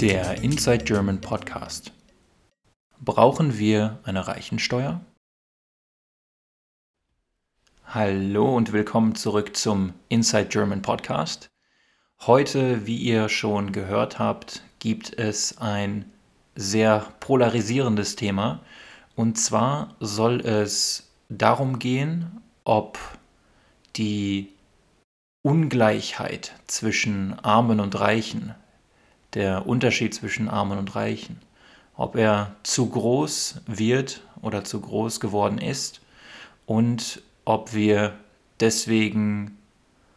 Der Inside German Podcast. Brauchen wir eine Reichensteuer? Hallo und willkommen zurück zum Inside German Podcast. Heute, wie ihr schon gehört habt, gibt es ein sehr polarisierendes Thema. Und zwar soll es darum gehen, ob die Ungleichheit zwischen Armen und Reichen der Unterschied zwischen Armen und Reichen. Ob er zu groß wird oder zu groß geworden ist und ob wir deswegen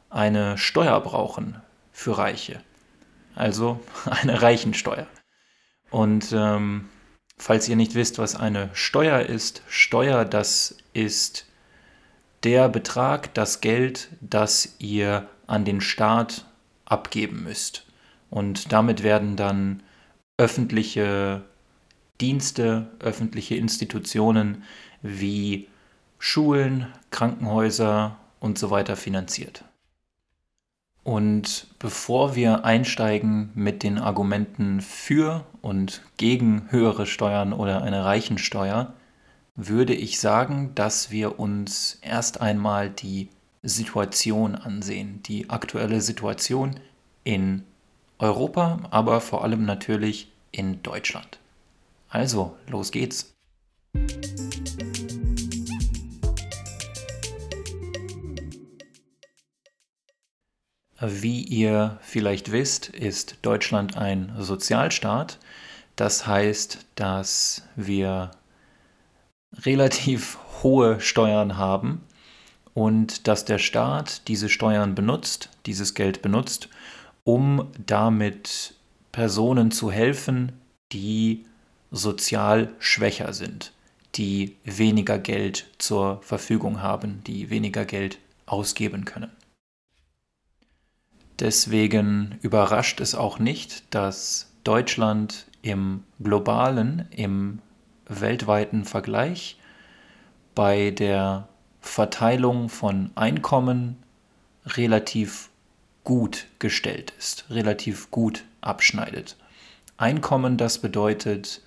eine Steuer brauchen für Reiche. Also eine Reichensteuer. Und ähm, falls ihr nicht wisst, was eine Steuer ist, Steuer, das ist der Betrag, das Geld, das ihr an den Staat abgeben müsst. Und damit werden dann öffentliche Dienste, öffentliche Institutionen wie Schulen, Krankenhäuser und so weiter finanziert. Und bevor wir einsteigen mit den Argumenten für und gegen höhere Steuern oder eine Reichensteuer, würde ich sagen, dass wir uns erst einmal die Situation ansehen, die aktuelle Situation in Europa, aber vor allem natürlich in Deutschland. Also, los geht's. Wie ihr vielleicht wisst, ist Deutschland ein Sozialstaat. Das heißt, dass wir relativ hohe Steuern haben und dass der Staat diese Steuern benutzt, dieses Geld benutzt, um damit Personen zu helfen, die sozial schwächer sind, die weniger Geld zur Verfügung haben, die weniger Geld ausgeben können. Deswegen überrascht es auch nicht, dass Deutschland im globalen, im weltweiten Vergleich bei der Verteilung von Einkommen relativ gut gestellt ist, relativ gut abschneidet. Einkommen, das bedeutet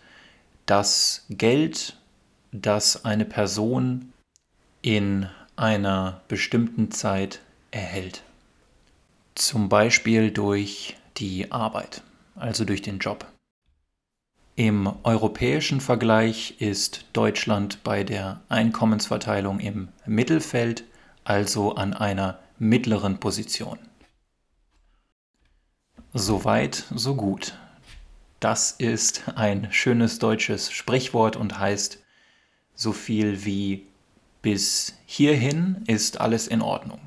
das Geld, das eine Person in einer bestimmten Zeit erhält. Zum Beispiel durch die Arbeit, also durch den Job. Im europäischen Vergleich ist Deutschland bei der Einkommensverteilung im Mittelfeld, also an einer mittleren Position. Soweit, so gut. Das ist ein schönes deutsches Sprichwort und heißt so viel wie bis hierhin ist alles in Ordnung.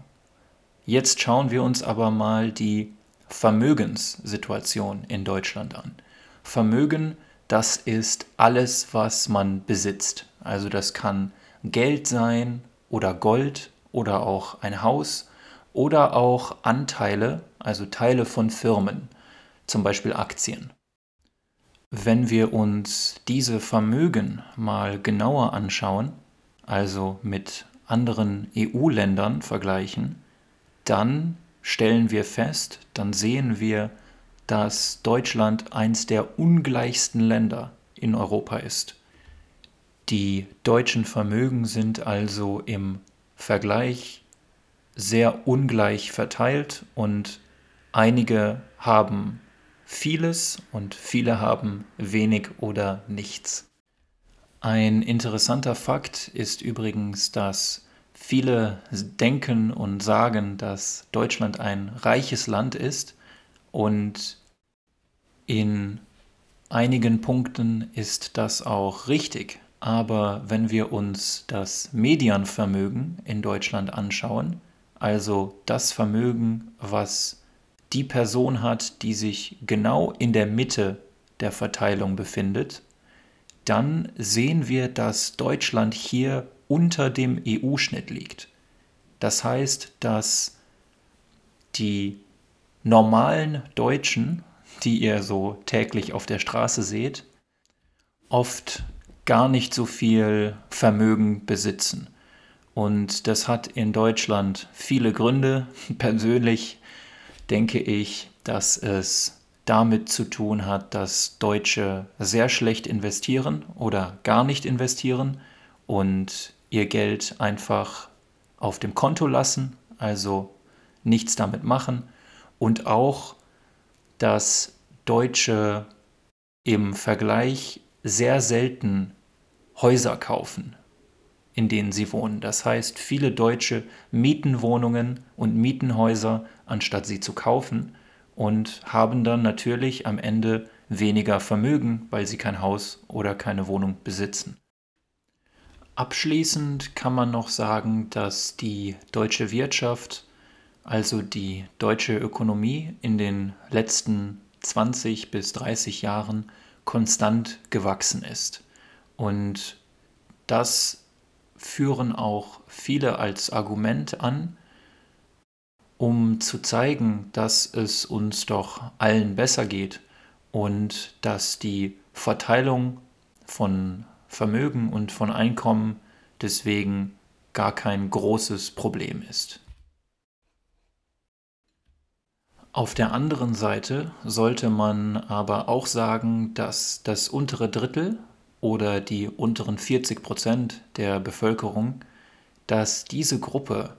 Jetzt schauen wir uns aber mal die Vermögenssituation in Deutschland an. Vermögen, das ist alles, was man besitzt. Also das kann Geld sein oder Gold oder auch ein Haus oder auch Anteile, also Teile von Firmen, zum Beispiel Aktien. Wenn wir uns diese Vermögen mal genauer anschauen, also mit anderen EU-Ländern vergleichen, dann stellen wir fest, dann sehen wir, dass Deutschland eins der ungleichsten Länder in Europa ist. Die deutschen Vermögen sind also im Vergleich sehr ungleich verteilt und einige haben vieles und viele haben wenig oder nichts. Ein interessanter Fakt ist übrigens, dass viele denken und sagen, dass Deutschland ein reiches Land ist und in einigen Punkten ist das auch richtig. Aber wenn wir uns das Medienvermögen in Deutschland anschauen, also das Vermögen, was die Person hat, die sich genau in der Mitte der Verteilung befindet, dann sehen wir, dass Deutschland hier unter dem EU-Schnitt liegt. Das heißt, dass die normalen Deutschen, die ihr so täglich auf der Straße seht, oft gar nicht so viel Vermögen besitzen. Und das hat in Deutschland viele Gründe. Persönlich denke ich, dass es damit zu tun hat, dass Deutsche sehr schlecht investieren oder gar nicht investieren und ihr Geld einfach auf dem Konto lassen, also nichts damit machen. Und auch, dass Deutsche im Vergleich sehr selten Häuser kaufen, in denen sie wohnen. Das heißt, viele Deutsche mieten Wohnungen und mieten Häuser, anstatt sie zu kaufen und haben dann natürlich am Ende weniger Vermögen, weil sie kein Haus oder keine Wohnung besitzen. Abschließend kann man noch sagen, dass die deutsche Wirtschaft, also die deutsche Ökonomie in den letzten 20 bis 30 Jahren konstant gewachsen ist. Und das führen auch viele als Argument an, um zu zeigen, dass es uns doch allen besser geht und dass die Verteilung von Vermögen und von Einkommen deswegen gar kein großes Problem ist. Auf der anderen Seite sollte man aber auch sagen, dass das untere Drittel oder die unteren 40 Prozent der Bevölkerung, dass diese Gruppe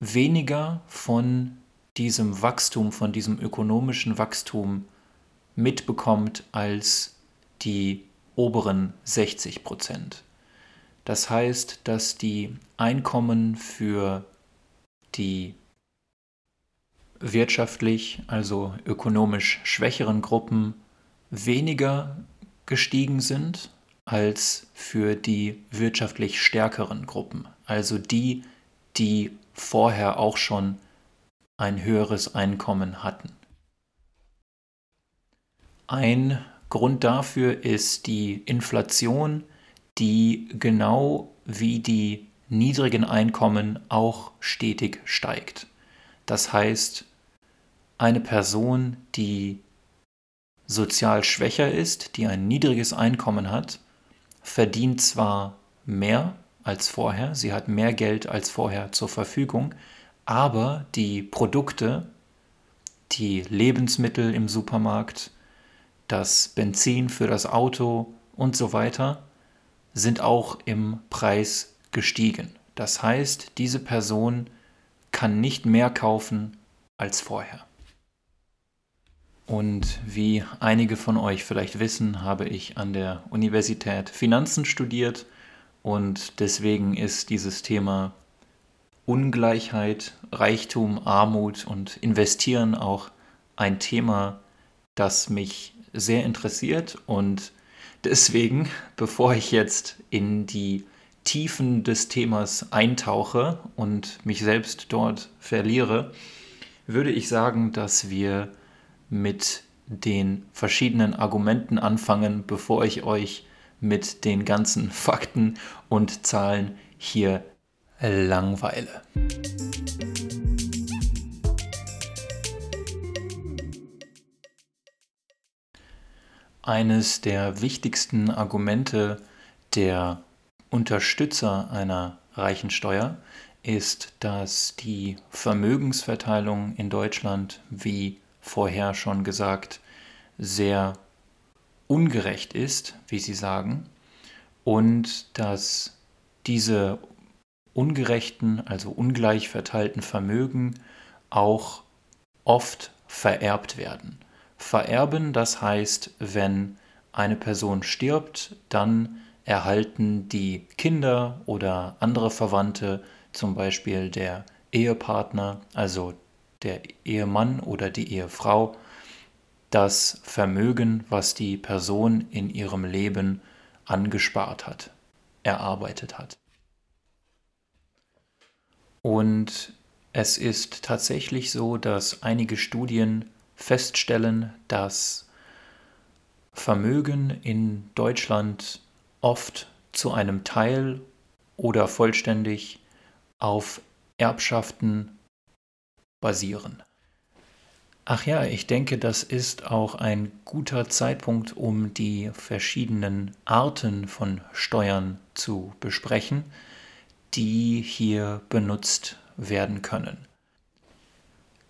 weniger von diesem Wachstum, von diesem ökonomischen Wachstum mitbekommt als die oberen 60 Prozent. Das heißt, dass die Einkommen für die wirtschaftlich, also ökonomisch schwächeren Gruppen weniger gestiegen sind als für die wirtschaftlich stärkeren Gruppen, also die, die vorher auch schon ein höheres Einkommen hatten. Ein Grund dafür ist die Inflation, die genau wie die niedrigen Einkommen auch stetig steigt. Das heißt, eine Person, die sozial schwächer ist, die ein niedriges Einkommen hat, verdient zwar mehr als vorher, sie hat mehr Geld als vorher zur Verfügung, aber die Produkte, die Lebensmittel im Supermarkt, das Benzin für das Auto und so weiter sind auch im Preis gestiegen. Das heißt, diese Person kann nicht mehr kaufen als vorher. Und wie einige von euch vielleicht wissen, habe ich an der Universität Finanzen studiert. Und deswegen ist dieses Thema Ungleichheit, Reichtum, Armut und Investieren auch ein Thema, das mich sehr interessiert. Und deswegen, bevor ich jetzt in die Tiefen des Themas eintauche und mich selbst dort verliere, würde ich sagen, dass wir mit den verschiedenen Argumenten anfangen, bevor ich euch mit den ganzen Fakten und Zahlen hier langweile. Eines der wichtigsten Argumente der Unterstützer einer Reichensteuer ist, dass die Vermögensverteilung in Deutschland, wie vorher schon gesagt, sehr ungerecht ist, wie sie sagen, und dass diese ungerechten, also ungleich verteilten Vermögen auch oft vererbt werden. Vererben, das heißt, wenn eine Person stirbt, dann erhalten die Kinder oder andere Verwandte, zum Beispiel der Ehepartner, also der Ehemann oder die Ehefrau, das Vermögen, was die Person in ihrem Leben angespart hat, erarbeitet hat. Und es ist tatsächlich so, dass einige Studien feststellen, dass Vermögen in Deutschland oft zu einem Teil oder vollständig auf Erbschaften basieren. Ach ja, ich denke, das ist auch ein guter Zeitpunkt, um die verschiedenen Arten von Steuern zu besprechen, die hier benutzt werden können.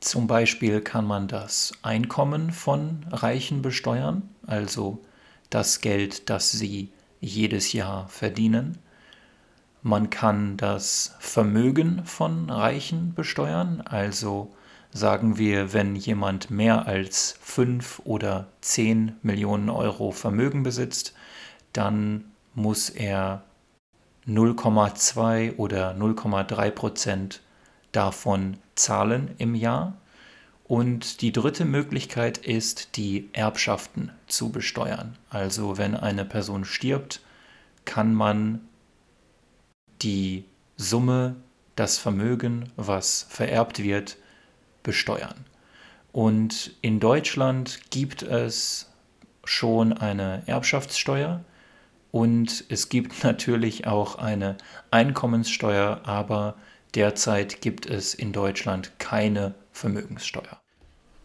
Zum Beispiel kann man das Einkommen von Reichen besteuern, also das Geld, das sie jedes Jahr verdienen. Man kann das Vermögen von Reichen besteuern, also sagen wir, wenn jemand mehr als 5 oder 10 Millionen Euro Vermögen besitzt, dann muss er 0,2 oder 0,3 Prozent davon zahlen im Jahr. Und die dritte Möglichkeit ist, die Erbschaften zu besteuern. Also wenn eine Person stirbt, kann man die Summe, das Vermögen, was vererbt wird, besteuern. Und in Deutschland gibt es schon eine Erbschaftssteuer und es gibt natürlich auch eine Einkommenssteuer, aber derzeit gibt es in Deutschland keine Vermögenssteuer.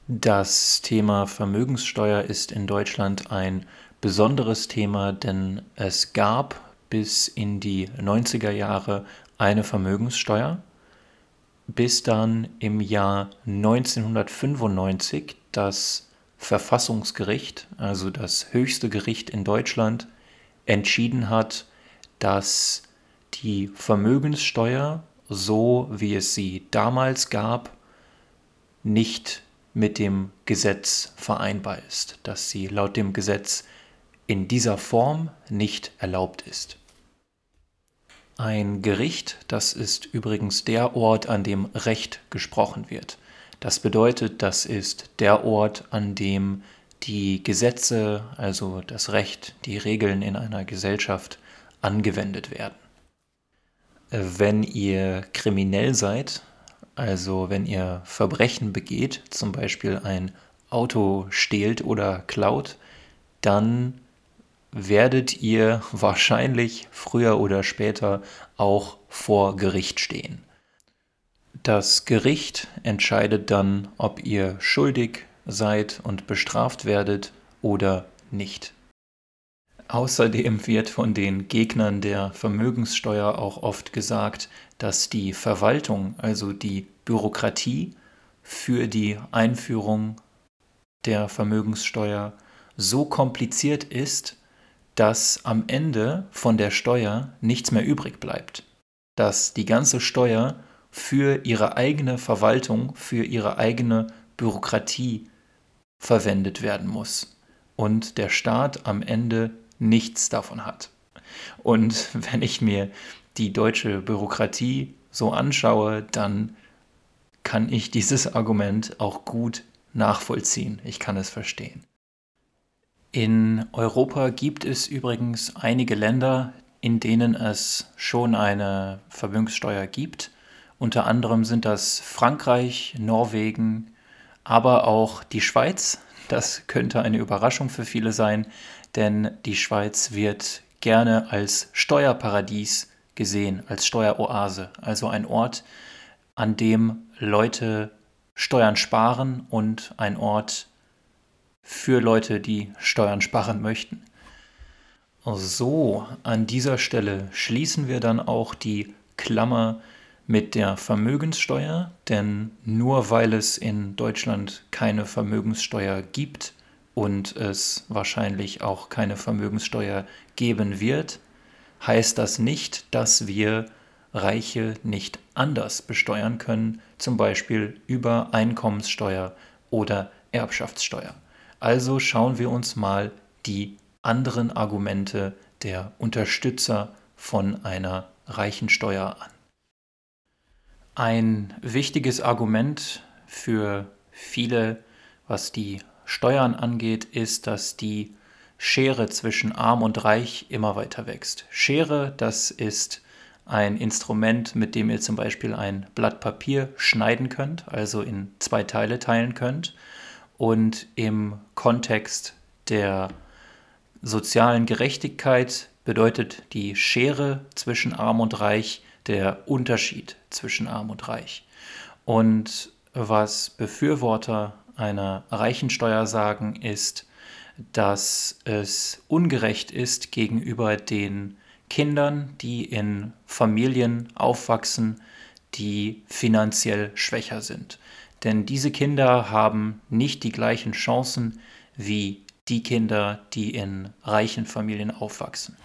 Das Thema Vermögenssteuer ist in Deutschland ein besonderes Thema, denn es gab bis in die 90er Jahre eine Vermögenssteuer, bis dann im Jahr 1995 das Verfassungsgericht, also das höchste Gericht in Deutschland, entschieden hat, dass die Vermögenssteuer, so wie es sie damals gab, nicht mit dem Gesetz vereinbar ist, dass sie laut dem Gesetz in dieser Form nicht erlaubt ist. Ein Gericht, das ist übrigens der Ort, an dem Recht gesprochen wird. Das bedeutet, das ist der Ort, an dem die Gesetze, also das Recht, die Regeln in einer Gesellschaft angewendet werden. Wenn ihr kriminell seid, also wenn ihr Verbrechen begeht, zum Beispiel ein Auto stehlt oder klaut, dann werdet ihr wahrscheinlich früher oder später auch vor Gericht stehen. Das Gericht entscheidet dann, ob ihr schuldig seid und bestraft werdet oder nicht. Außerdem wird von den Gegnern der Vermögenssteuer auch oft gesagt, dass die Verwaltung, also die Bürokratie für die Einführung der Vermögenssteuer so kompliziert ist, dass am Ende von der Steuer nichts mehr übrig bleibt. Dass die ganze Steuer für ihre eigene Verwaltung, für ihre eigene Bürokratie verwendet werden muss und der Staat am Ende nichts davon hat. Und wenn ich mir die deutsche Bürokratie so anschaue, dann kann ich dieses Argument auch gut nachvollziehen. Ich kann es verstehen. In Europa gibt es übrigens einige Länder, in denen es schon eine Vermögenssteuer gibt. Unter anderem sind das Frankreich, Norwegen, aber auch die Schweiz. Das könnte eine Überraschung für viele sein, denn die Schweiz wird gerne als Steuerparadies gesehen, als Steueroase, also ein Ort, an dem Leute Steuern sparen und ein Ort für Leute, die Steuern sparen möchten. So, an dieser Stelle schließen wir dann auch die Klammer mit der Vermögenssteuer, denn nur weil es in Deutschland keine Vermögenssteuer gibt und es wahrscheinlich auch keine Vermögenssteuer geben wird, heißt das nicht, dass wir Reiche nicht anders besteuern können, zum Beispiel über Einkommenssteuer oder Erbschaftssteuer. Also schauen wir uns mal die anderen Argumente der Unterstützer von einer Reichensteuer an. Ein wichtiges Argument für viele, was die Steuern angeht, ist, dass die Schere zwischen arm und reich immer weiter wächst. Schere, das ist ein Instrument, mit dem ihr zum Beispiel ein Blatt Papier schneiden könnt, also in zwei Teile teilen könnt. Und im Kontext der sozialen Gerechtigkeit bedeutet die Schere zwischen arm und reich der Unterschied zwischen arm und reich. Und was Befürworter einer Reichensteuer sagen, ist, dass es ungerecht ist gegenüber den Kindern, die in Familien aufwachsen, die finanziell schwächer sind. Denn diese Kinder haben nicht die gleichen Chancen wie die Kinder, die in reichen Familien aufwachsen.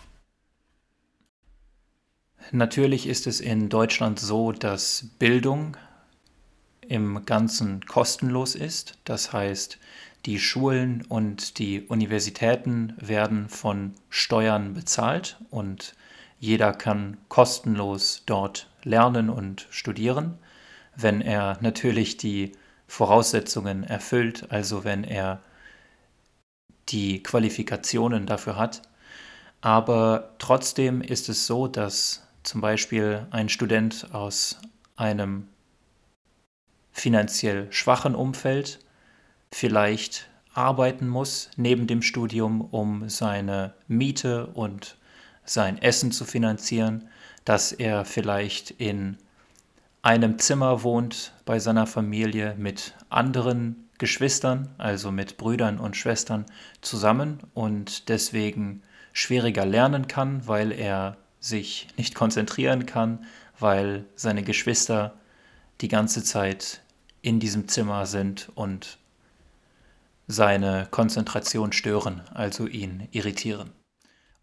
Natürlich ist es in Deutschland so, dass Bildung im Ganzen kostenlos ist. Das heißt, die Schulen und die Universitäten werden von Steuern bezahlt und jeder kann kostenlos dort lernen und studieren, wenn er natürlich die Voraussetzungen erfüllt, also wenn er die Qualifikationen dafür hat. Aber trotzdem ist es so, dass zum Beispiel ein Student aus einem finanziell schwachen Umfeld vielleicht arbeiten muss neben dem Studium, um seine Miete und sein Essen zu finanzieren, dass er vielleicht in einem Zimmer wohnt bei seiner Familie mit anderen Geschwistern, also mit Brüdern und Schwestern zusammen und deswegen schwieriger lernen kann, weil er sich nicht konzentrieren kann, weil seine Geschwister die ganze Zeit in diesem Zimmer sind und seine Konzentration stören, also ihn irritieren.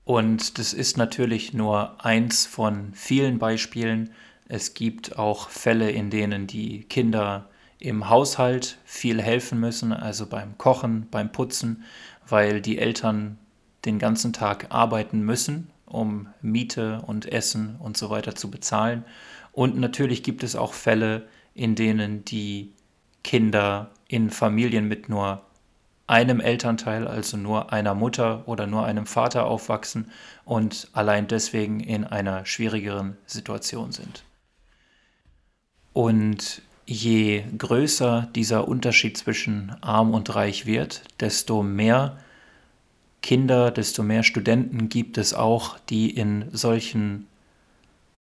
Und das ist natürlich nur eins von vielen Beispielen. Es gibt auch Fälle, in denen die Kinder im Haushalt viel helfen müssen, also beim Kochen, beim Putzen, weil die Eltern den ganzen Tag arbeiten müssen, um Miete und Essen und so weiter zu bezahlen. Und natürlich gibt es auch Fälle, in denen die Kinder in Familien mit nur einem Elternteil, also nur einer Mutter oder nur einem Vater aufwachsen und allein deswegen in einer schwierigeren Situation sind. Und je größer dieser Unterschied zwischen arm und reich wird, desto mehr Kinder, desto mehr Studenten gibt es auch, die in solchen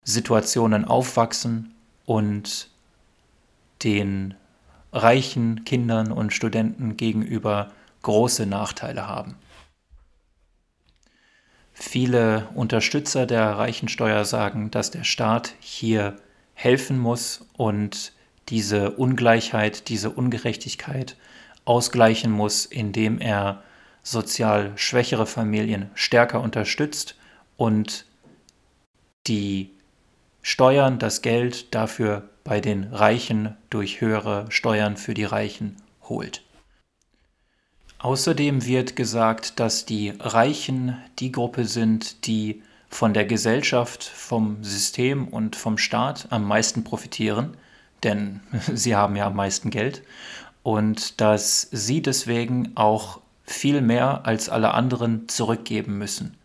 Situationen aufwachsen und den reichen Kindern und Studenten gegenüber große Nachteile haben. Viele Unterstützer der Reichensteuer sagen, dass der Staat hier helfen muss und diese Ungleichheit, diese Ungerechtigkeit ausgleichen muss, indem er sozial schwächere Familien stärker unterstützt und die Steuern, das Geld dafür bei den Reichen durch höhere Steuern für die Reichen holt. Außerdem wird gesagt, dass die Reichen die Gruppe sind, die von der Gesellschaft, vom System und vom Staat am meisten profitieren, denn sie haben ja am meisten Geld, und dass sie deswegen auch viel mehr als alle anderen zurückgeben müssen.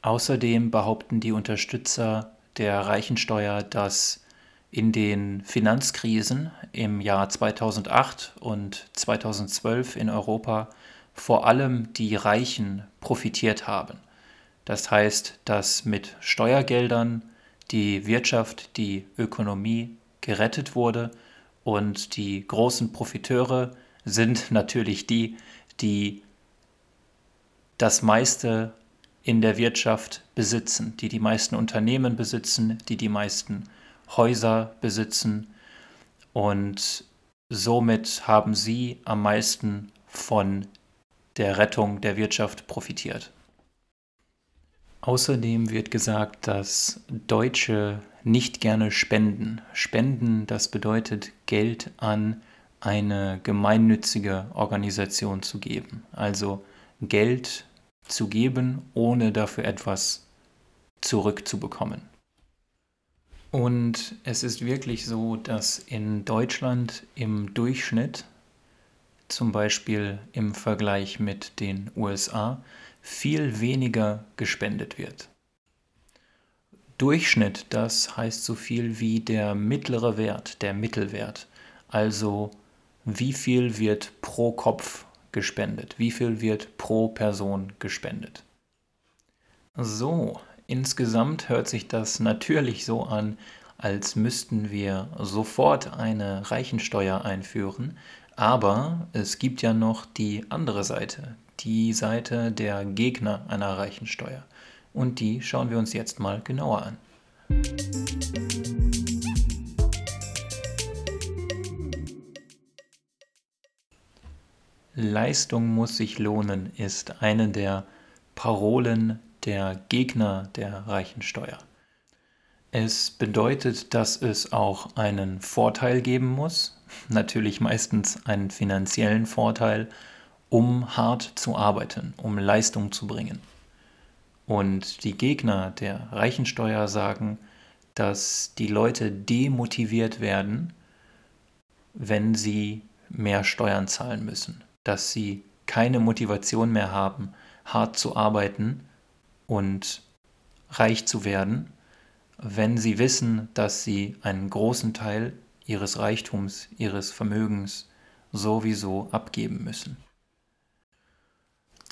Außerdem behaupten die Unterstützer der Reichensteuer, dass in den Finanzkrisen im Jahr 2008 und 2012 in Europa vor allem die Reichen profitiert haben. Das heißt, dass mit Steuergeldern die Wirtschaft, die Ökonomie gerettet wurde und die großen Profiteure sind natürlich die, die das meiste in der Wirtschaft besitzen, die die meisten Unternehmen besitzen, die die meisten Häuser besitzen und somit haben sie am meisten von der Rettung der Wirtschaft profitiert. Außerdem wird gesagt, dass Deutsche nicht gerne spenden. Spenden, das bedeutet Geld an eine gemeinnützige Organisation zu geben. Also Geld zu geben, ohne dafür etwas zurückzubekommen. Und es ist wirklich so, dass in Deutschland im Durchschnitt, zum Beispiel im Vergleich mit den USA, viel weniger gespendet wird. Durchschnitt, das heißt so viel wie der mittlere Wert, der Mittelwert. Also wie viel wird pro Kopf gespendet? Wie viel wird pro Person gespendet? So, insgesamt hört sich das natürlich so an, als müssten wir sofort eine Reichensteuer einführen, aber es gibt ja noch die andere Seite, die Seite der Gegner einer reichen Steuer. Und die schauen wir uns jetzt mal genauer an. Leistung muss sich lohnen ist eine der Parolen der Gegner der reichen Steuer. Es bedeutet, dass es auch einen Vorteil geben muss, natürlich meistens einen finanziellen Vorteil, um hart zu arbeiten, um Leistung zu bringen. Und die Gegner der Reichensteuer sagen, dass die Leute demotiviert werden, wenn sie mehr Steuern zahlen müssen, dass sie keine Motivation mehr haben, hart zu arbeiten und reich zu werden, wenn sie wissen, dass sie einen großen Teil ihres Reichtums, ihres Vermögens sowieso abgeben müssen.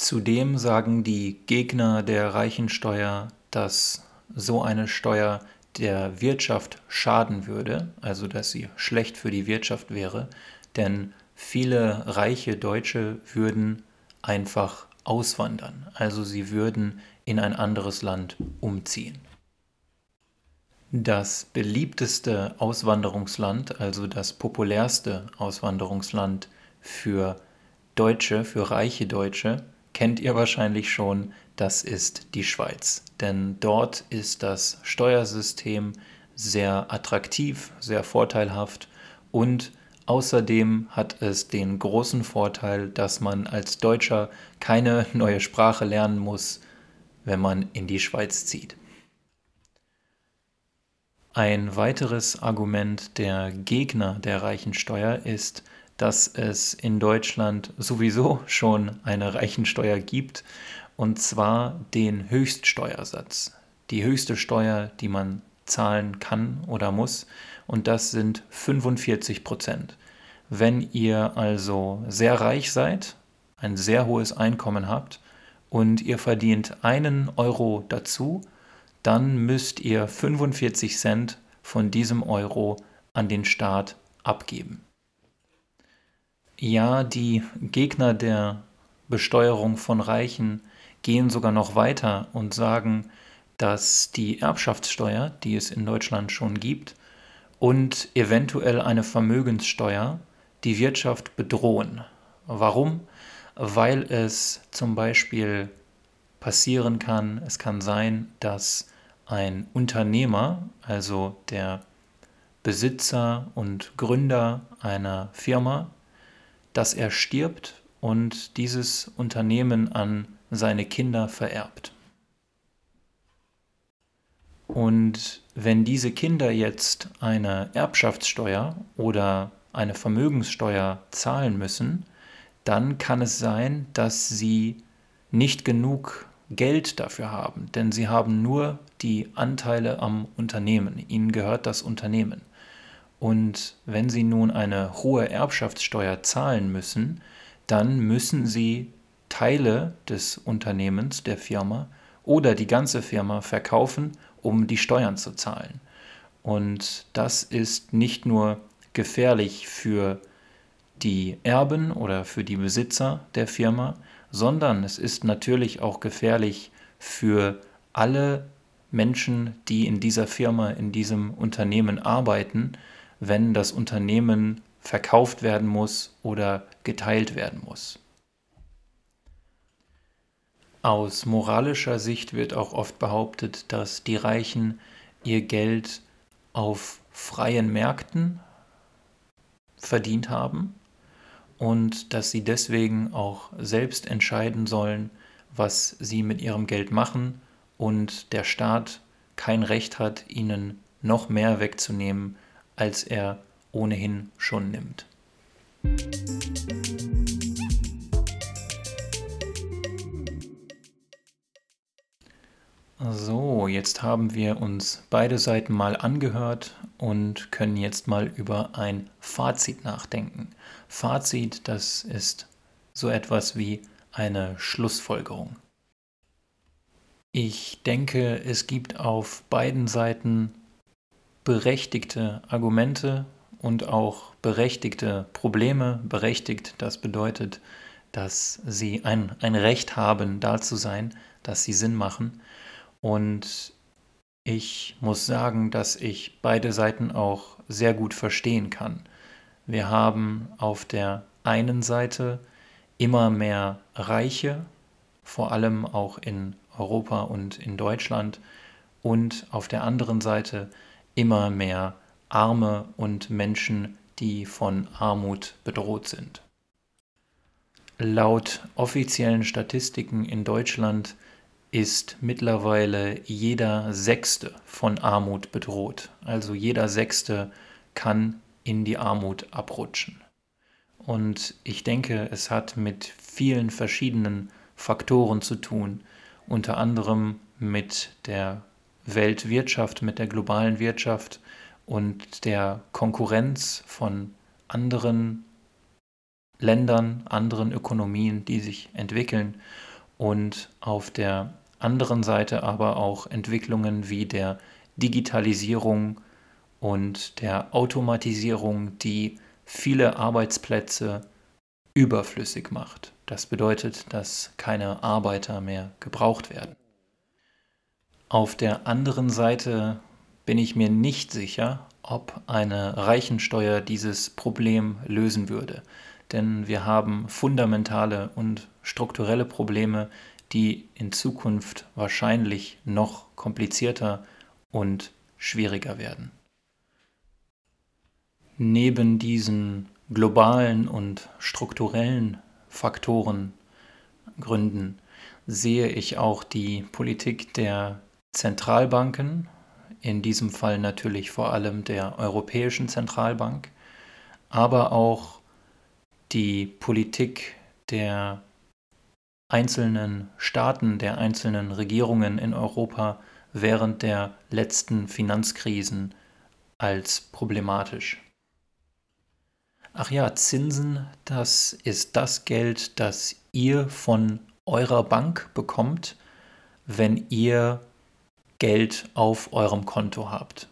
Zudem sagen die Gegner der Reichensteuer, dass so eine Steuer der Wirtschaft schaden würde, also dass sie schlecht für die Wirtschaft wäre, denn viele reiche Deutsche würden einfach auswandern, also sie würden in ein anderes Land umziehen. Das beliebteste Auswanderungsland, also das populärste Auswanderungsland für Deutsche, für reiche Deutsche, kennt ihr wahrscheinlich schon, das ist die Schweiz. Denn dort ist das Steuersystem sehr attraktiv, sehr vorteilhaft und außerdem hat es den großen Vorteil, dass man als Deutscher keine neue Sprache lernen muss, wenn man in die Schweiz zieht. Ein weiteres Argument der Gegner der Reichensteuer ist, dass es in Deutschland sowieso schon eine Reichensteuer gibt, und zwar den Höchststeuersatz. Die höchste Steuer, die man zahlen kann oder muss, und das sind 45 Prozent. Wenn ihr also sehr reich seid, ein sehr hohes Einkommen habt und ihr verdient einen Euro dazu, dann müsst ihr 45 Cent von diesem Euro an den Staat abgeben. Ja, die Gegner der Besteuerung von Reichen gehen sogar noch weiter und sagen, dass die Erbschaftssteuer, die es in Deutschland schon gibt, und eventuell eine Vermögenssteuer die Wirtschaft bedrohen. Warum? Weil es zum Beispiel passieren kann, es kann sein, dass ein Unternehmer, also der Besitzer und Gründer einer Firma, dass er stirbt und dieses Unternehmen an seine Kinder vererbt. Und wenn diese Kinder jetzt eine Erbschaftssteuer oder eine Vermögenssteuer zahlen müssen, dann kann es sein, dass sie nicht genug Geld dafür haben, denn sie haben nur die Anteile am Unternehmen, ihnen gehört das Unternehmen. Und wenn Sie nun eine hohe Erbschaftssteuer zahlen müssen, dann müssen Sie Teile des Unternehmens, der Firma oder die ganze Firma verkaufen, um die Steuern zu zahlen. Und das ist nicht nur gefährlich für die Erben oder für die Besitzer der Firma, sondern es ist natürlich auch gefährlich für alle Menschen, die in dieser Firma, in diesem Unternehmen arbeiten, wenn das Unternehmen verkauft werden muss oder geteilt werden muss. Aus moralischer Sicht wird auch oft behauptet, dass die Reichen ihr Geld auf freien Märkten verdient haben und dass sie deswegen auch selbst entscheiden sollen, was sie mit ihrem Geld machen und der Staat kein Recht hat, ihnen noch mehr wegzunehmen, als er ohnehin schon nimmt. So, jetzt haben wir uns beide Seiten mal angehört und können jetzt mal über ein Fazit nachdenken. Fazit, das ist so etwas wie eine Schlussfolgerung. Ich denke, es gibt auf beiden Seiten berechtigte Argumente und auch berechtigte Probleme. Berechtigt, das bedeutet, dass sie ein, ein Recht haben, da zu sein, dass sie Sinn machen. Und ich muss sagen, dass ich beide Seiten auch sehr gut verstehen kann. Wir haben auf der einen Seite immer mehr Reiche, vor allem auch in Europa und in Deutschland, und auf der anderen Seite immer mehr Arme und Menschen, die von Armut bedroht sind. Laut offiziellen Statistiken in Deutschland ist mittlerweile jeder Sechste von Armut bedroht. Also jeder Sechste kann in die Armut abrutschen. Und ich denke, es hat mit vielen verschiedenen Faktoren zu tun, unter anderem mit der Weltwirtschaft, mit der globalen Wirtschaft und der Konkurrenz von anderen Ländern, anderen Ökonomien, die sich entwickeln und auf der anderen Seite aber auch Entwicklungen wie der Digitalisierung und der Automatisierung, die viele Arbeitsplätze überflüssig macht. Das bedeutet, dass keine Arbeiter mehr gebraucht werden. Auf der anderen Seite bin ich mir nicht sicher, ob eine Reichensteuer dieses Problem lösen würde. Denn wir haben fundamentale und strukturelle Probleme, die in Zukunft wahrscheinlich noch komplizierter und schwieriger werden. Neben diesen globalen und strukturellen Faktoren, Gründen, sehe ich auch die Politik der Zentralbanken, in diesem Fall natürlich vor allem der Europäischen Zentralbank, aber auch die Politik der einzelnen Staaten, der einzelnen Regierungen in Europa während der letzten Finanzkrisen als problematisch. Ach ja, Zinsen, das ist das Geld, das ihr von eurer Bank bekommt, wenn ihr Geld auf eurem Konto habt.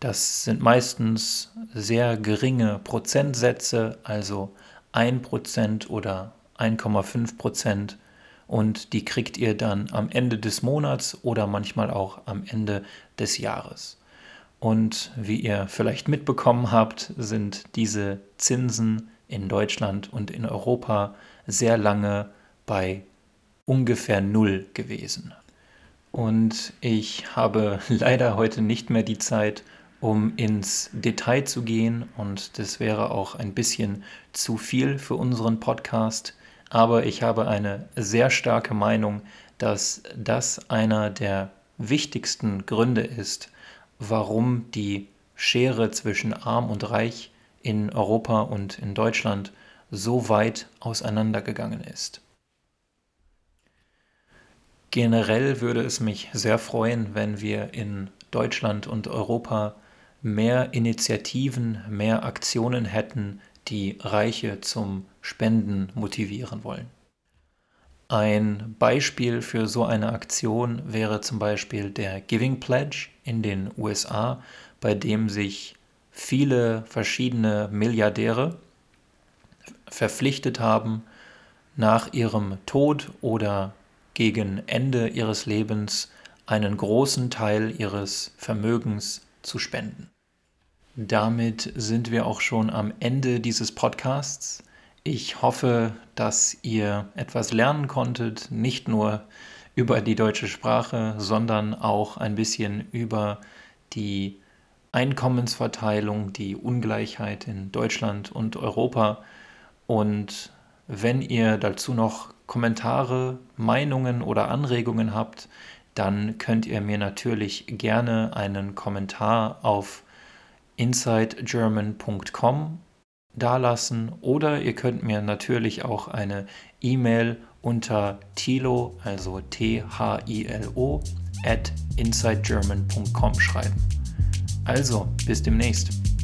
Das sind meistens sehr geringe Prozentsätze, also 1% oder 1,5 Prozent und die kriegt ihr dann am Ende des Monats oder manchmal auch am Ende des Jahres. Und wie ihr vielleicht mitbekommen habt, sind diese Zinsen in Deutschland und in Europa sehr lange bei ungefähr null gewesen. Und ich habe leider heute nicht mehr die Zeit, um ins Detail zu gehen und das wäre auch ein bisschen zu viel für unseren Podcast aber ich habe eine sehr starke Meinung, dass das einer der wichtigsten Gründe ist, warum die Schere zwischen arm und reich in Europa und in Deutschland so weit auseinandergegangen ist. Generell würde es mich sehr freuen, wenn wir in Deutschland und Europa mehr Initiativen, mehr Aktionen hätten, die Reiche zum Spenden motivieren wollen. Ein Beispiel für so eine Aktion wäre zum Beispiel der Giving Pledge in den USA, bei dem sich viele verschiedene Milliardäre verpflichtet haben, nach ihrem Tod oder gegen Ende ihres Lebens einen großen Teil ihres Vermögens zu spenden. Damit sind wir auch schon am Ende dieses Podcasts. Ich hoffe, dass ihr etwas lernen konntet, nicht nur über die deutsche Sprache, sondern auch ein bisschen über die Einkommensverteilung, die Ungleichheit in Deutschland und Europa. Und wenn ihr dazu noch Kommentare, Meinungen oder Anregungen habt, dann könnt ihr mir natürlich gerne einen Kommentar auf insidegerman.com dalassen oder ihr könnt mir natürlich auch eine E-Mail unter tilo, also T-H-I-L-O, at insidegerman.com schreiben. Also, bis demnächst.